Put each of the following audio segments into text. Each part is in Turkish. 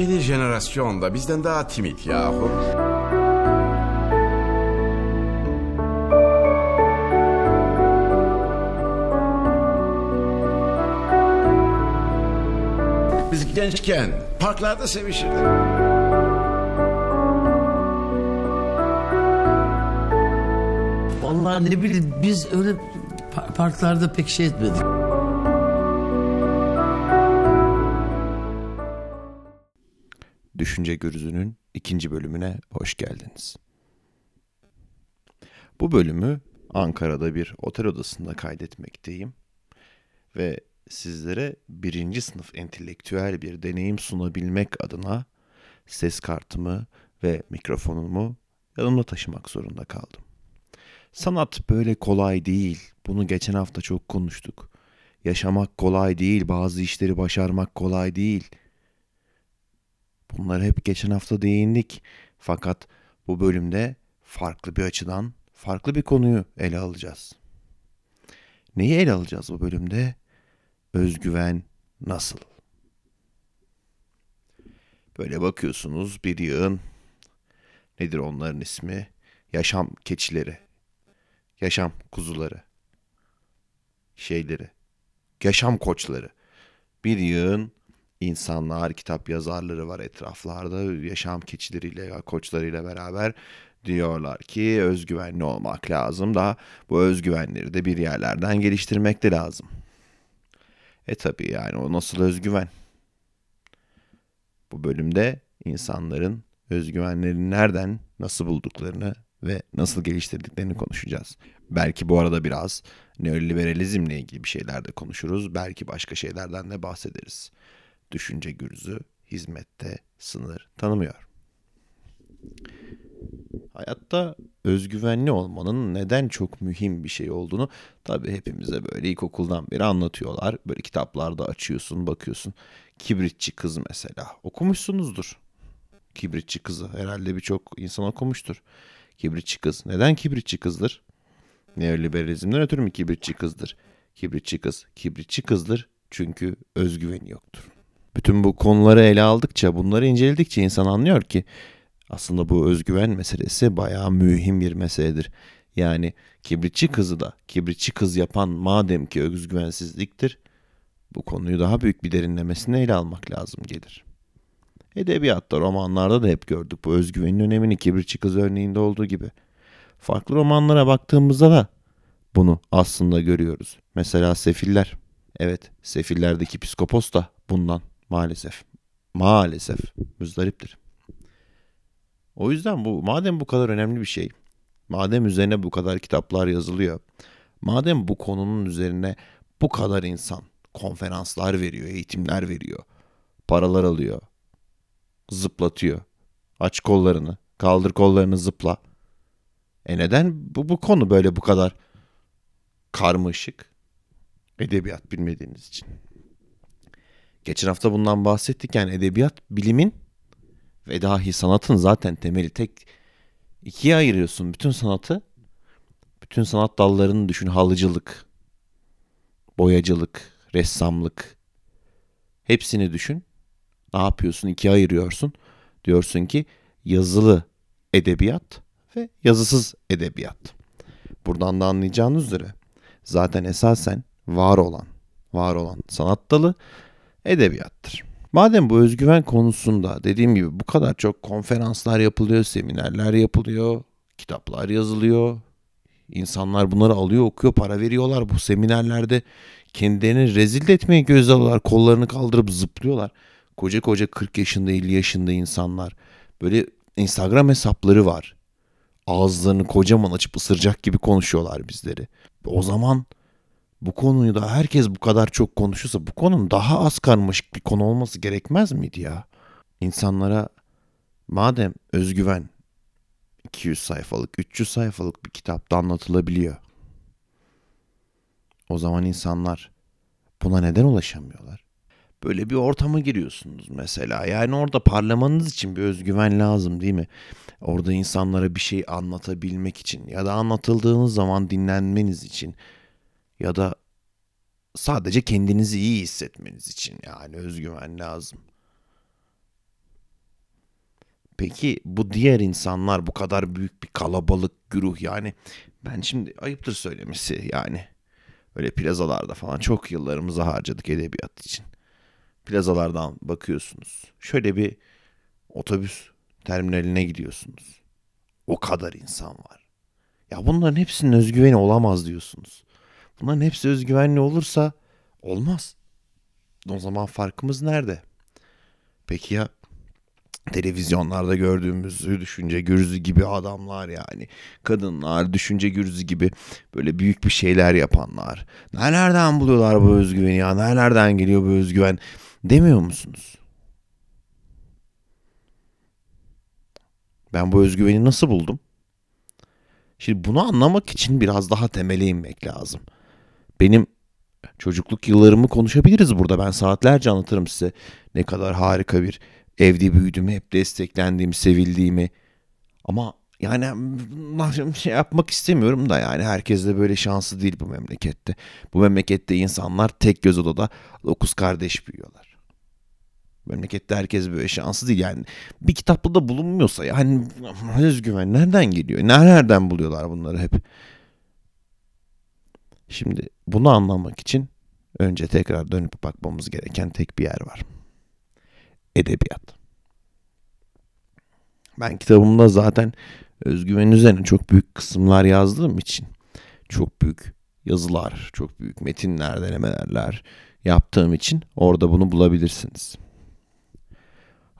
Yeni jenerasyon da bizden daha timid yahu. Biz gençken parklarda sevişirdik. Vallahi ne bileyim biz öyle pa- parklarda pek şey etmedik. Düşünce Gürüzü'nün ikinci bölümüne hoş geldiniz. Bu bölümü Ankara'da bir otel odasında kaydetmekteyim ve sizlere birinci sınıf entelektüel bir deneyim sunabilmek adına ses kartımı ve mikrofonumu yanımda taşımak zorunda kaldım. Sanat böyle kolay değil. Bunu geçen hafta çok konuştuk. Yaşamak kolay değil, bazı işleri başarmak kolay değil. Bunları hep geçen hafta değindik. Fakat bu bölümde farklı bir açıdan farklı bir konuyu ele alacağız. Neyi ele alacağız bu bölümde? Özgüven nasıl? Böyle bakıyorsunuz bir yığın nedir onların ismi? Yaşam keçileri. Yaşam kuzuları. Şeyleri. Yaşam koçları. Bir yığın insanlar, kitap yazarları var etraflarda. Yaşam keçileriyle, koçlarıyla beraber diyorlar ki özgüvenli olmak lazım da bu özgüvenleri de bir yerlerden geliştirmek de lazım. E tabi yani o nasıl özgüven? Bu bölümde insanların özgüvenlerini nereden, nasıl bulduklarını ve nasıl geliştirdiklerini konuşacağız. Belki bu arada biraz neoliberalizmle ilgili bir şeyler de konuşuruz. Belki başka şeylerden de bahsederiz. Düşünce gürzü hizmette sınır tanımıyor. Hayatta özgüvenli olmanın neden çok mühim bir şey olduğunu tabii hepimize böyle ilkokuldan beri anlatıyorlar. Böyle kitaplarda açıyorsun, bakıyorsun. Kibritçi kız mesela. Okumuşsunuzdur. Kibritçi kızı herhalde birçok insan okumuştur. Kibritçi kız. Neden kibritçi kızdır? Neoliberalizmden ötürü mü kibritçi kızdır? Kibritçi kız. Kibritçi kızdır çünkü özgüveni yoktur. Bütün bu konuları ele aldıkça, bunları inceledikçe insan anlıyor ki aslında bu özgüven meselesi bayağı mühim bir meseledir. Yani kibritçi kızı da kibritçi kız yapan madem ki özgüvensizliktir, bu konuyu daha büyük bir derinlemesine ele almak lazım gelir. Edebiyatta, romanlarda da hep gördük bu özgüvenin önemini kibritçi kız örneğinde olduğu gibi. Farklı romanlara baktığımızda da bunu aslında görüyoruz. Mesela Sefiller. Evet, Sefillerdeki psikopos da bundan maalesef. Maalesef müzdariptir. O yüzden bu madem bu kadar önemli bir şey, madem üzerine bu kadar kitaplar yazılıyor, madem bu konunun üzerine bu kadar insan konferanslar veriyor, eğitimler veriyor, paralar alıyor, zıplatıyor. Aç kollarını, kaldır kollarını zıpla. E neden bu, bu konu böyle bu kadar karmaşık? Edebiyat bilmediğiniz için. Geçen hafta bundan bahsettik yani edebiyat bilimin ve dahi sanatın zaten temeli tek ikiye ayırıyorsun bütün sanatı. Bütün sanat dallarını düşün halıcılık, boyacılık, ressamlık. Hepsini düşün. Ne yapıyorsun? İkiye ayırıyorsun. Diyorsun ki yazılı edebiyat ve yazısız edebiyat. Buradan da anlayacağınız üzere zaten esasen var olan, var olan sanat dalı edebiyattır. Madem bu özgüven konusunda dediğim gibi bu kadar çok konferanslar yapılıyor, seminerler yapılıyor, kitaplar yazılıyor. İnsanlar bunları alıyor, okuyor, para veriyorlar. Bu seminerlerde kendilerini rezil etmeye göz alıyorlar. Kollarını kaldırıp zıplıyorlar. Koca koca 40 yaşında, 50 yaşında insanlar. Böyle Instagram hesapları var. Ağızlarını kocaman açıp ısıracak gibi konuşuyorlar bizleri. O zaman bu konuyu da herkes bu kadar çok konuşursa bu konunun daha az karmaşık bir konu olması gerekmez miydi ya? İnsanlara madem özgüven 200 sayfalık, 300 sayfalık bir kitapta anlatılabiliyor. O zaman insanlar buna neden ulaşamıyorlar? Böyle bir ortama giriyorsunuz mesela. Yani orada parlamanız için bir özgüven lazım değil mi? Orada insanlara bir şey anlatabilmek için ya da anlatıldığınız zaman dinlenmeniz için ya da sadece kendinizi iyi hissetmeniz için yani özgüven lazım. Peki bu diğer insanlar bu kadar büyük bir kalabalık güruh yani ben şimdi ayıptır söylemesi yani öyle plazalarda falan çok yıllarımızı harcadık edebiyat için. Plazalardan bakıyorsunuz. Şöyle bir otobüs terminaline gidiyorsunuz. O kadar insan var. Ya bunların hepsinin özgüveni olamaz diyorsunuz. Bunların hepsi özgüvenli olursa olmaz. O zaman farkımız nerede? Peki ya televizyonlarda gördüğümüz düşünce gürzü gibi adamlar yani kadınlar düşünce gürzü gibi böyle büyük bir şeyler yapanlar nelerden buluyorlar bu özgüveni ya nelerden geliyor bu özgüven demiyor musunuz? Ben bu özgüveni nasıl buldum? Şimdi bunu anlamak için biraz daha temele inmek lazım. Benim çocukluk yıllarımı konuşabiliriz burada. Ben saatlerce anlatırım size ne kadar harika bir evde büyüdüğümü, hep desteklendiğimi, sevildiğimi. Ama yani şey yapmak istemiyorum da yani herkes de böyle şanslı değil bu memlekette. Bu memlekette insanlar tek göz odada dokuz kardeş büyüyorlar. Memlekette herkes böyle şanslı değil yani. Bir kitapta da bulunmuyorsa yani özgüven nereden geliyor? Nereden buluyorlar bunları hep? Şimdi bunu anlamak için önce tekrar dönüp bakmamız gereken tek bir yer var. Edebiyat. Ben kitabımda zaten özgüven üzerine çok büyük kısımlar yazdığım için çok büyük yazılar, çok büyük metinler, denemeler yaptığım için orada bunu bulabilirsiniz.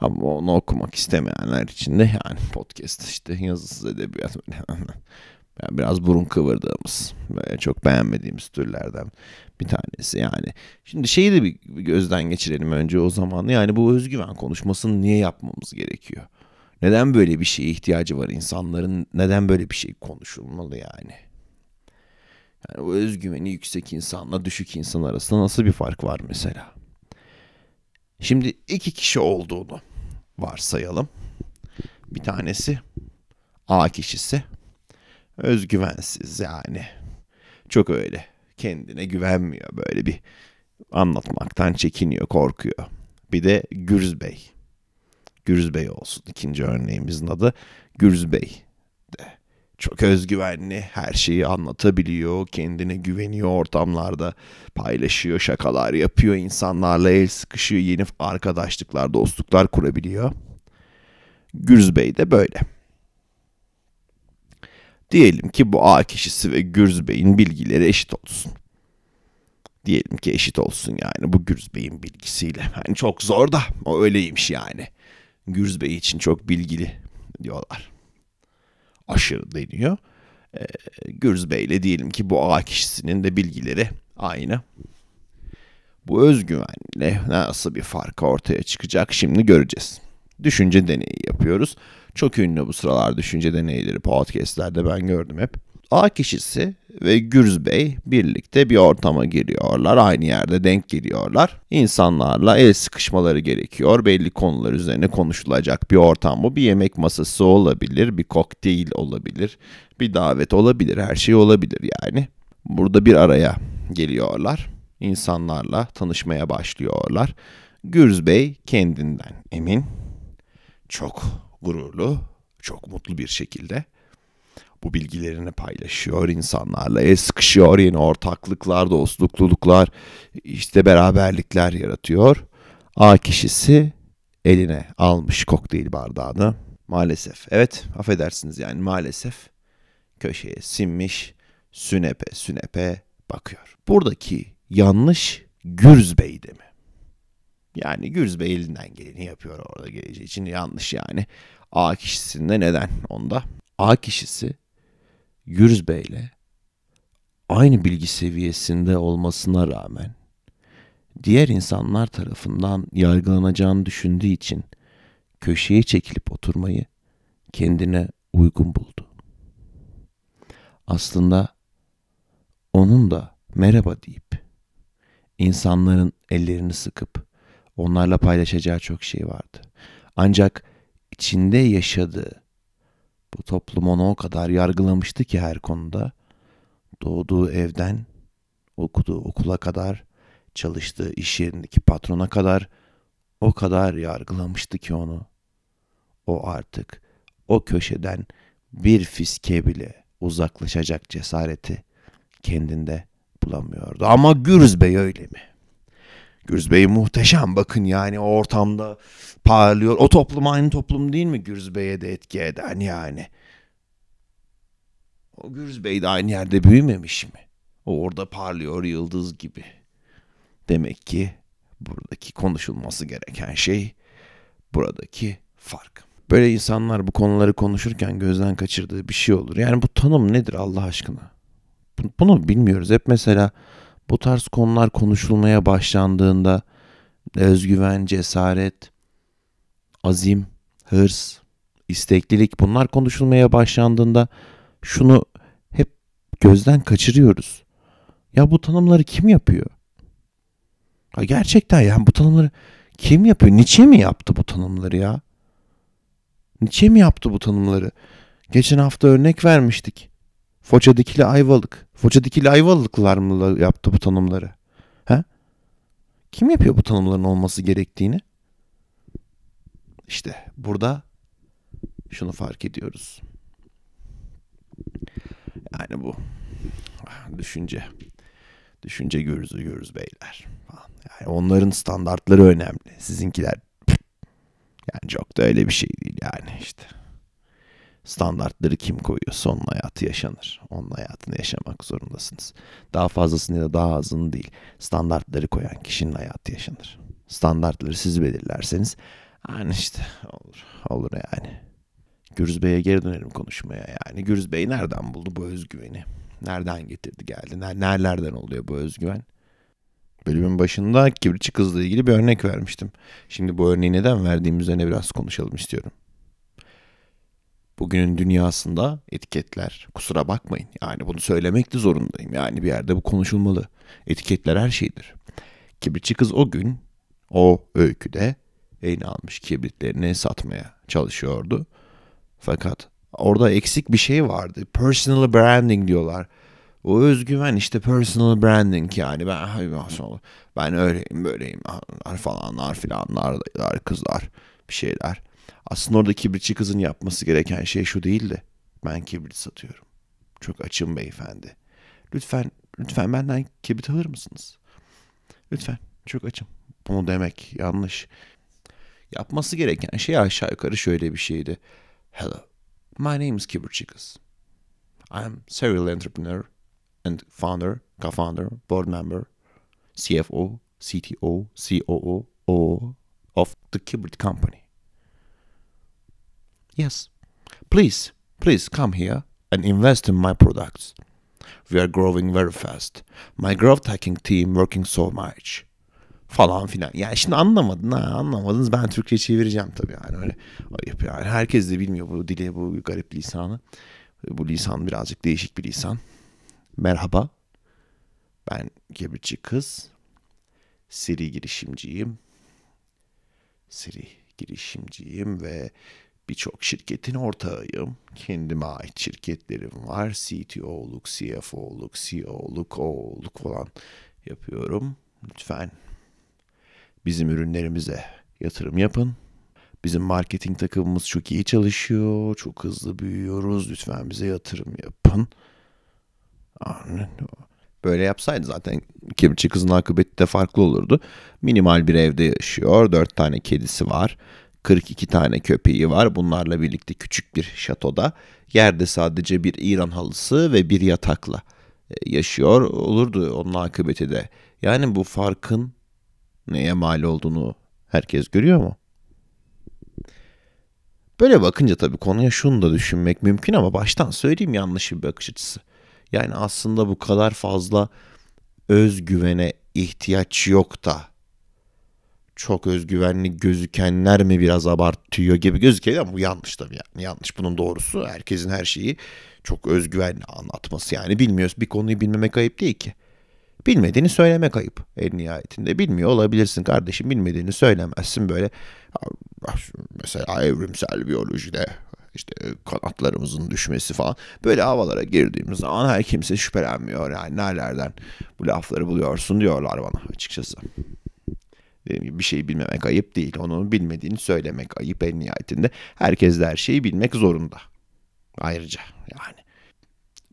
Ama onu okumak istemeyenler için de yani podcast işte yazısız edebiyat yani biraz burun kıvırdığımız ve çok beğenmediğimiz türlerden bir tanesi yani. Şimdi şeyi de bir gözden geçirelim önce o zaman. Yani bu özgüven konuşmasını niye yapmamız gerekiyor? Neden böyle bir şeye ihtiyacı var insanların? Neden böyle bir şey konuşulmalı yani? Yani bu özgüveni yüksek insanla düşük insan arasında nasıl bir fark var mesela? Şimdi iki kişi olduğunu varsayalım. Bir tanesi A kişisi özgüvensiz yani. Çok öyle. Kendine güvenmiyor böyle bir anlatmaktan çekiniyor, korkuyor. Bir de Gürz Bey. Gürz Bey olsun ikinci örneğimizin adı. Gürz Bey de çok özgüvenli, her şeyi anlatabiliyor, kendine güveniyor ortamlarda, paylaşıyor, şakalar yapıyor, insanlarla el sıkışıyor, yeni arkadaşlıklar, dostluklar kurabiliyor. Gürz Bey de böyle. Diyelim ki bu A kişisi ve Gürz Bey'in bilgileri eşit olsun. Diyelim ki eşit olsun yani bu Gürz Bey'in bilgisiyle. Yani çok zor da o öyleymiş yani. Gürz Bey için çok bilgili diyorlar. Aşırı deniyor. Ee, Gürz Bey ile diyelim ki bu A kişisinin de bilgileri aynı. Bu özgüvenle nasıl bir fark ortaya çıkacak şimdi göreceğiz. Düşünce deneyi yapıyoruz. Çok ünlü bu sıralar düşünce deneyleri podcastlerde ben gördüm hep. A kişisi ve Gürz Bey birlikte bir ortama giriyorlar. Aynı yerde denk geliyorlar. İnsanlarla el sıkışmaları gerekiyor. Belli konular üzerine konuşulacak bir ortam bu. Bir yemek masası olabilir, bir kokteyl olabilir, bir davet olabilir, her şey olabilir yani. Burada bir araya geliyorlar. İnsanlarla tanışmaya başlıyorlar. Gürz Bey kendinden emin, çok gururlu, çok mutlu bir şekilde bu bilgilerini paylaşıyor insanlarla. El sıkışıyor yeni ortaklıklar, dostlukluluklar, işte beraberlikler yaratıyor. A kişisi eline almış kokteyl bardağını. Maalesef, evet affedersiniz yani maalesef köşeye sinmiş, sünepe sünepe bakıyor. Buradaki yanlış Gürz Bey'de mi? Yani Gürz Bey elinden geleni yapıyor orada geleceği için yanlış yani. A kişisinde neden onda? A kişisi Gürz Bey'le aynı bilgi seviyesinde olmasına rağmen diğer insanlar tarafından yargılanacağını düşündüğü için köşeye çekilip oturmayı kendine uygun buldu. Aslında onun da merhaba deyip insanların ellerini sıkıp onlarla paylaşacağı çok şey vardı. Ancak içinde yaşadığı bu toplum onu o kadar yargılamıştı ki her konuda. Doğduğu evden, okuduğu okula kadar, çalıştığı iş yerindeki patrona kadar o kadar yargılamıştı ki onu. o artık o köşeden bir fiske bile uzaklaşacak cesareti kendinde bulamıyordu. Ama Gürz Bey öyle mi? Gürz Bey muhteşem bakın yani o ortamda parlıyor. O toplum aynı toplum değil mi Gürz Bey'e de etki eden yani? O Gürz Bey de aynı yerde büyümemiş mi? O orada parlıyor yıldız gibi. Demek ki buradaki konuşulması gereken şey buradaki fark. Böyle insanlar bu konuları konuşurken gözden kaçırdığı bir şey olur. Yani bu tanım nedir Allah aşkına? Bunu bilmiyoruz. Hep mesela bu tarz konular konuşulmaya başlandığında özgüven, cesaret, azim, hırs, isteklilik bunlar konuşulmaya başlandığında şunu hep gözden kaçırıyoruz. Ya bu tanımları kim yapıyor? Ha gerçekten yani bu tanımları kim yapıyor? Nietzsche mi yaptı bu tanımları ya? Nietzsche mi yaptı bu tanımları? Geçen hafta örnek vermiştik. Foça dikili ayvalık. Foça dikili ayvalıklar mı yaptı bu tanımları? He? Kim yapıyor bu tanımların olması gerektiğini? İşte burada şunu fark ediyoruz. Yani bu düşünce. Düşünce görürüz görürüz beyler. Yani onların standartları önemli. Sizinkiler yani çok da öyle bir şey değil yani işte. Standartları kim koyuyorsa onun hayatı yaşanır. Onun hayatını yaşamak zorundasınız. Daha fazlasını ya da daha azını değil. Standartları koyan kişinin hayatı yaşanır. Standartları siz belirlerseniz yani işte olur. Olur yani. Gürüz Bey'e geri dönelim konuşmaya yani. Gürüz Bey nereden buldu bu özgüveni? Nereden getirdi geldi? Nerelerden oluyor bu özgüven? Bölümün başında kibritçi kızla ilgili bir örnek vermiştim. Şimdi bu örneği neden verdiğim üzerine biraz konuşalım istiyorum. Bugünün dünyasında etiketler kusura bakmayın yani bunu söylemek de zorundayım. Yani bir yerde bu konuşulmalı. Etiketler her şeydir. Kibritçi kız o gün o öyküde eline almış kibritlerini satmaya çalışıyordu. Fakat orada eksik bir şey vardı. Personal branding diyorlar. O özgüven işte personal branding yani ben ben öyleyim böyleyim falanlar filanlar kızlar bir şeyler. Aslında orada kibritçi kızın yapması gereken şey şu değildi. Ben kibrit satıyorum. Çok açım beyefendi. Lütfen lütfen benden kibrit alır mısınız? Lütfen çok açım. Bunu demek yanlış. Yapması gereken şey aşağı yukarı şöyle bir şeydi. Hello, my name is Kibritçi kız. I'm serial entrepreneur and founder, co-founder, board member, CFO, CTO, COO, of the Kibrit company. Yes. Please, please come here and invest in my products. We are growing very fast. My growth hacking team working so much. Falan filan. Ya şimdi anlamadın ha anlamadınız. Ben Türkçe çevireceğim tabii yani öyle ayıp yani. Herkes de bilmiyor bu dili bu garip lisanı. Bu lisan birazcık değişik bir lisan. Merhaba. Ben kibritçi kız. Siri girişimciyim. Siri girişimciyim ve birçok şirketin ortağıyım. Kendime ait şirketlerim var. CTO'luk, CFO'luk, CEO'luk, O'luk falan yapıyorum. Lütfen bizim ürünlerimize yatırım yapın. Bizim marketing takımımız çok iyi çalışıyor. Çok hızlı büyüyoruz. Lütfen bize yatırım yapın. Böyle yapsaydı zaten kibritçi kızın akıbeti de farklı olurdu. Minimal bir evde yaşıyor. Dört tane kedisi var. 42 tane köpeği var. Bunlarla birlikte küçük bir şatoda yerde sadece bir İran halısı ve bir yatakla e, yaşıyor olurdu onun akıbeti de. Yani bu farkın neye mal olduğunu herkes görüyor mu? Böyle bakınca tabii konuya şunu da düşünmek mümkün ama baştan söyleyeyim yanlış bir bakış açısı. Yani aslında bu kadar fazla özgüvene ihtiyaç yok da çok özgüvenli gözükenler mi biraz abartıyor gibi gözüküyor ama bu yanlış tabii yani. Yanlış bunun doğrusu. Herkesin her şeyi çok özgüvenli anlatması yani. Bilmiyoruz. Bir konuyu bilmemek ayıp değil ki. Bilmediğini söylemek ayıp. En nihayetinde. Bilmiyor olabilirsin kardeşim. Bilmediğini söylemezsin böyle. Mesela evrimsel biyolojide işte kanatlarımızın düşmesi falan. Böyle havalara girdiğimiz zaman her kimse şüphelenmiyor yani. Nerelerden bu lafları buluyorsun diyorlar bana açıkçası. Bir şeyi bilmemek ayıp değil. Onu bilmediğini söylemek ayıp en nihayetinde. Herkes de her şeyi bilmek zorunda. Ayrıca yani.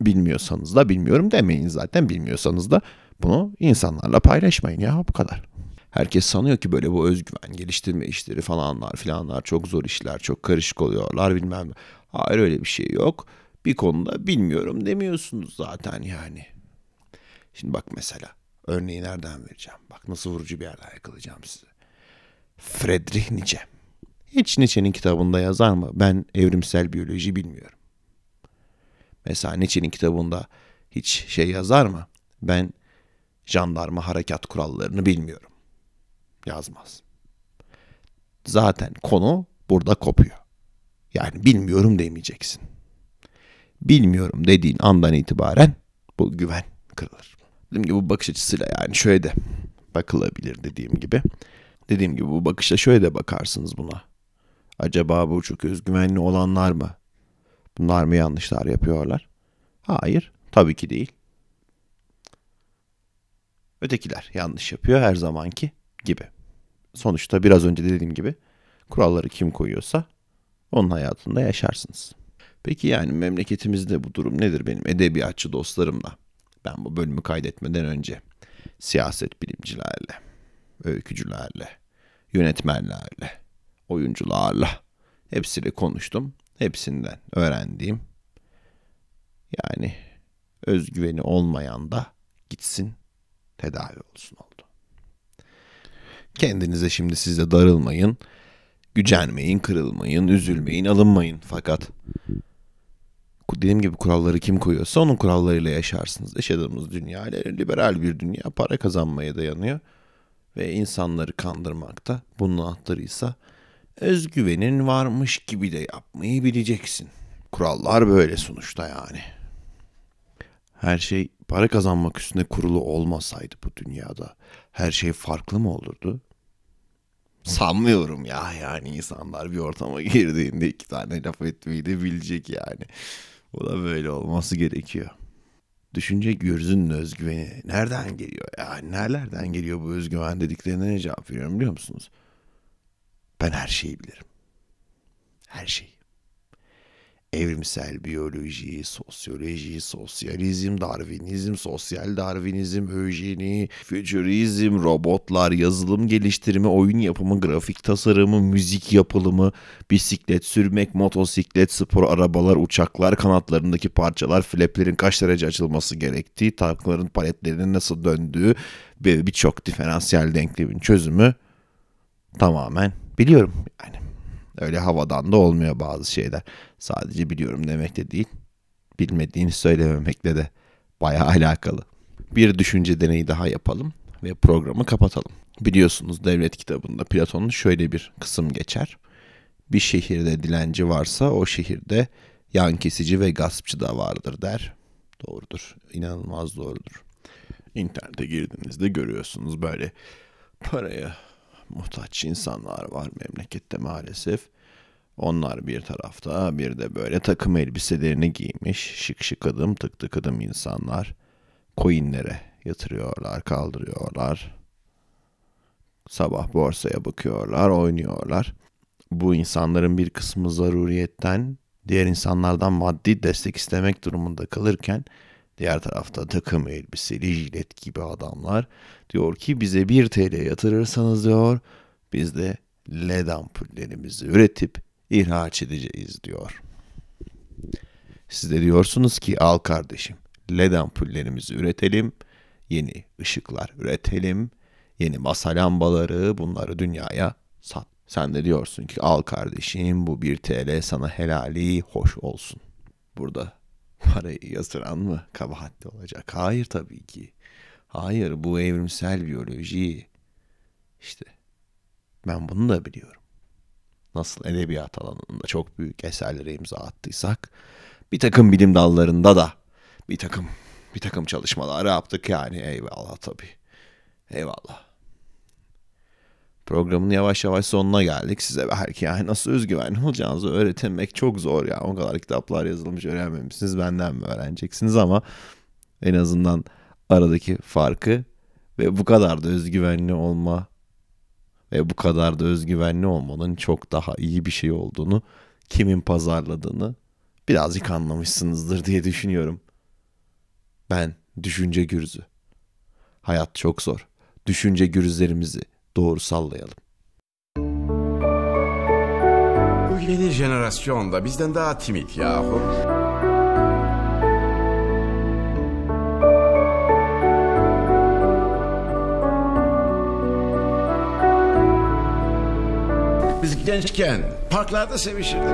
Bilmiyorsanız da bilmiyorum demeyin zaten. Bilmiyorsanız da bunu insanlarla paylaşmayın ya bu kadar. Herkes sanıyor ki böyle bu özgüven geliştirme işleri falanlar filanlar çok zor işler, çok karışık oluyorlar bilmem. Hayır öyle bir şey yok. Bir konuda bilmiyorum demiyorsunuz zaten yani. Şimdi bak mesela örneği nereden vereceğim? Bak nasıl vurucu bir yerden yakalayacağım size. Friedrich Nietzsche. Hiç Nietzsche'nin kitabında yazar mı? Ben evrimsel biyoloji bilmiyorum. Mesela Nietzsche'nin kitabında hiç şey yazar mı? Ben jandarma harekat kurallarını bilmiyorum. Yazmaz. Zaten konu burada kopuyor. Yani bilmiyorum demeyeceksin. Bilmiyorum dediğin andan itibaren bu güven kırılır. Dediğim gibi bu bakış açısıyla yani şöyle de bakılabilir dediğim gibi. Dediğim gibi bu bakışla şöyle de bakarsınız buna. Acaba bu çok özgüvenli olanlar mı? Bunlar mı yanlışlar yapıyorlar? Hayır, tabii ki değil. Ötekiler yanlış yapıyor her zamanki gibi. Sonuçta biraz önce dediğim gibi kuralları kim koyuyorsa onun hayatında yaşarsınız. Peki yani memleketimizde bu durum nedir benim edebiyatçı dostlarımla? Ben bu bölümü kaydetmeden önce siyaset bilimcilerle, öykücülerle, yönetmenlerle, oyuncularla hepsiyle konuştum. Hepsinden öğrendiğim yani özgüveni olmayan da gitsin tedavi olsun oldu. Kendinize şimdi siz darılmayın. Gücenmeyin, kırılmayın, üzülmeyin, alınmayın. Fakat dediğim gibi kuralları kim koyuyorsa onun kurallarıyla yaşarsınız. Yaşadığımız dünya liberal bir dünya. Para kazanmaya dayanıyor. Ve insanları kandırmakta bunun anahtarıysa özgüvenin varmış gibi de yapmayı bileceksin. Kurallar böyle sonuçta yani. Her şey para kazanmak üstüne kurulu olmasaydı bu dünyada her şey farklı mı olurdu? Sanmıyorum ya yani insanlar bir ortama girdiğinde iki tane laf etmeyi de bilecek yani. O da böyle olması gerekiyor. Düşünce gözünün özgüveni nereden geliyor ya? Nerelerden geliyor bu özgüven dediklerine ne cevap veriyorum biliyor musunuz? Ben her şeyi bilirim. Her şeyi. Evrimsel biyoloji, sosyoloji, sosyalizm, darwinizm, sosyal darwinizm, öjeni, fütürizm, robotlar, yazılım geliştirme, oyun yapımı, grafik tasarımı, müzik yapılımı, bisiklet sürmek, motosiklet, spor arabalar, uçaklar, kanatlarındaki parçalar, flaplerin kaç derece açılması gerektiği, tankların paletlerinin nasıl döndüğü ve birçok diferansiyel denklemin çözümü tamamen biliyorum yani. Öyle havadan da olmuyor bazı şeyler. Sadece biliyorum demek de değil. Bilmediğini söylememekle de bayağı alakalı. Bir düşünce deneyi daha yapalım ve programı kapatalım. Biliyorsunuz devlet kitabında Platon'un şöyle bir kısım geçer. Bir şehirde dilenci varsa o şehirde yan kesici ve gaspçı da vardır der. Doğrudur. İnanılmaz doğrudur. İnternete girdiğinizde görüyorsunuz böyle paraya muhtaç insanlar var memlekette maalesef. Onlar bir tarafta bir de böyle takım elbiselerini giymiş şık şık adım tık tık adım insanlar coinlere yatırıyorlar kaldırıyorlar. Sabah borsaya bakıyorlar oynuyorlar. Bu insanların bir kısmı zaruriyetten diğer insanlardan maddi destek istemek durumunda kalırken Diğer tarafta takım elbiseli jilet gibi adamlar diyor ki bize 1 TL yatırırsanız diyor biz de led ampullerimizi üretip ihraç edeceğiz diyor. Siz de diyorsunuz ki al kardeşim led ampullerimizi üretelim, yeni ışıklar üretelim, yeni masa lambaları bunları dünyaya sat. Sen de diyorsun ki al kardeşim bu 1 TL sana helali hoş olsun. Burada parayı yatıran mı kabahatli olacak? Hayır tabii ki. Hayır bu evrimsel biyoloji. İşte ben bunu da biliyorum. Nasıl edebiyat alanında çok büyük eserlere imza attıysak bir takım bilim dallarında da bir takım bir takım çalışmalar yaptık yani eyvallah tabii. Eyvallah. Programın yavaş yavaş sonuna geldik. Size belki yani nasıl özgüvenli olacağınızı öğretemek çok zor ya. O kadar kitaplar yazılmış öğrenmemişsiniz. Benden mi öğreneceksiniz ama en azından aradaki farkı ve bu kadar da özgüvenli olma ve bu kadar da özgüvenli olmanın çok daha iyi bir şey olduğunu, kimin pazarladığını birazcık anlamışsınızdır diye düşünüyorum. Ben düşünce gürzü. Hayat çok zor. Düşünce gürzlerimizi doğru sallayalım. Bu yeni jenerasyon da bizden daha timit yahu. Biz gençken parklarda sevişirdik.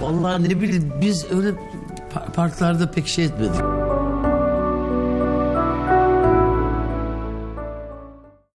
Vallahi ne bileyim biz öyle pa- parklarda pek şey etmedik.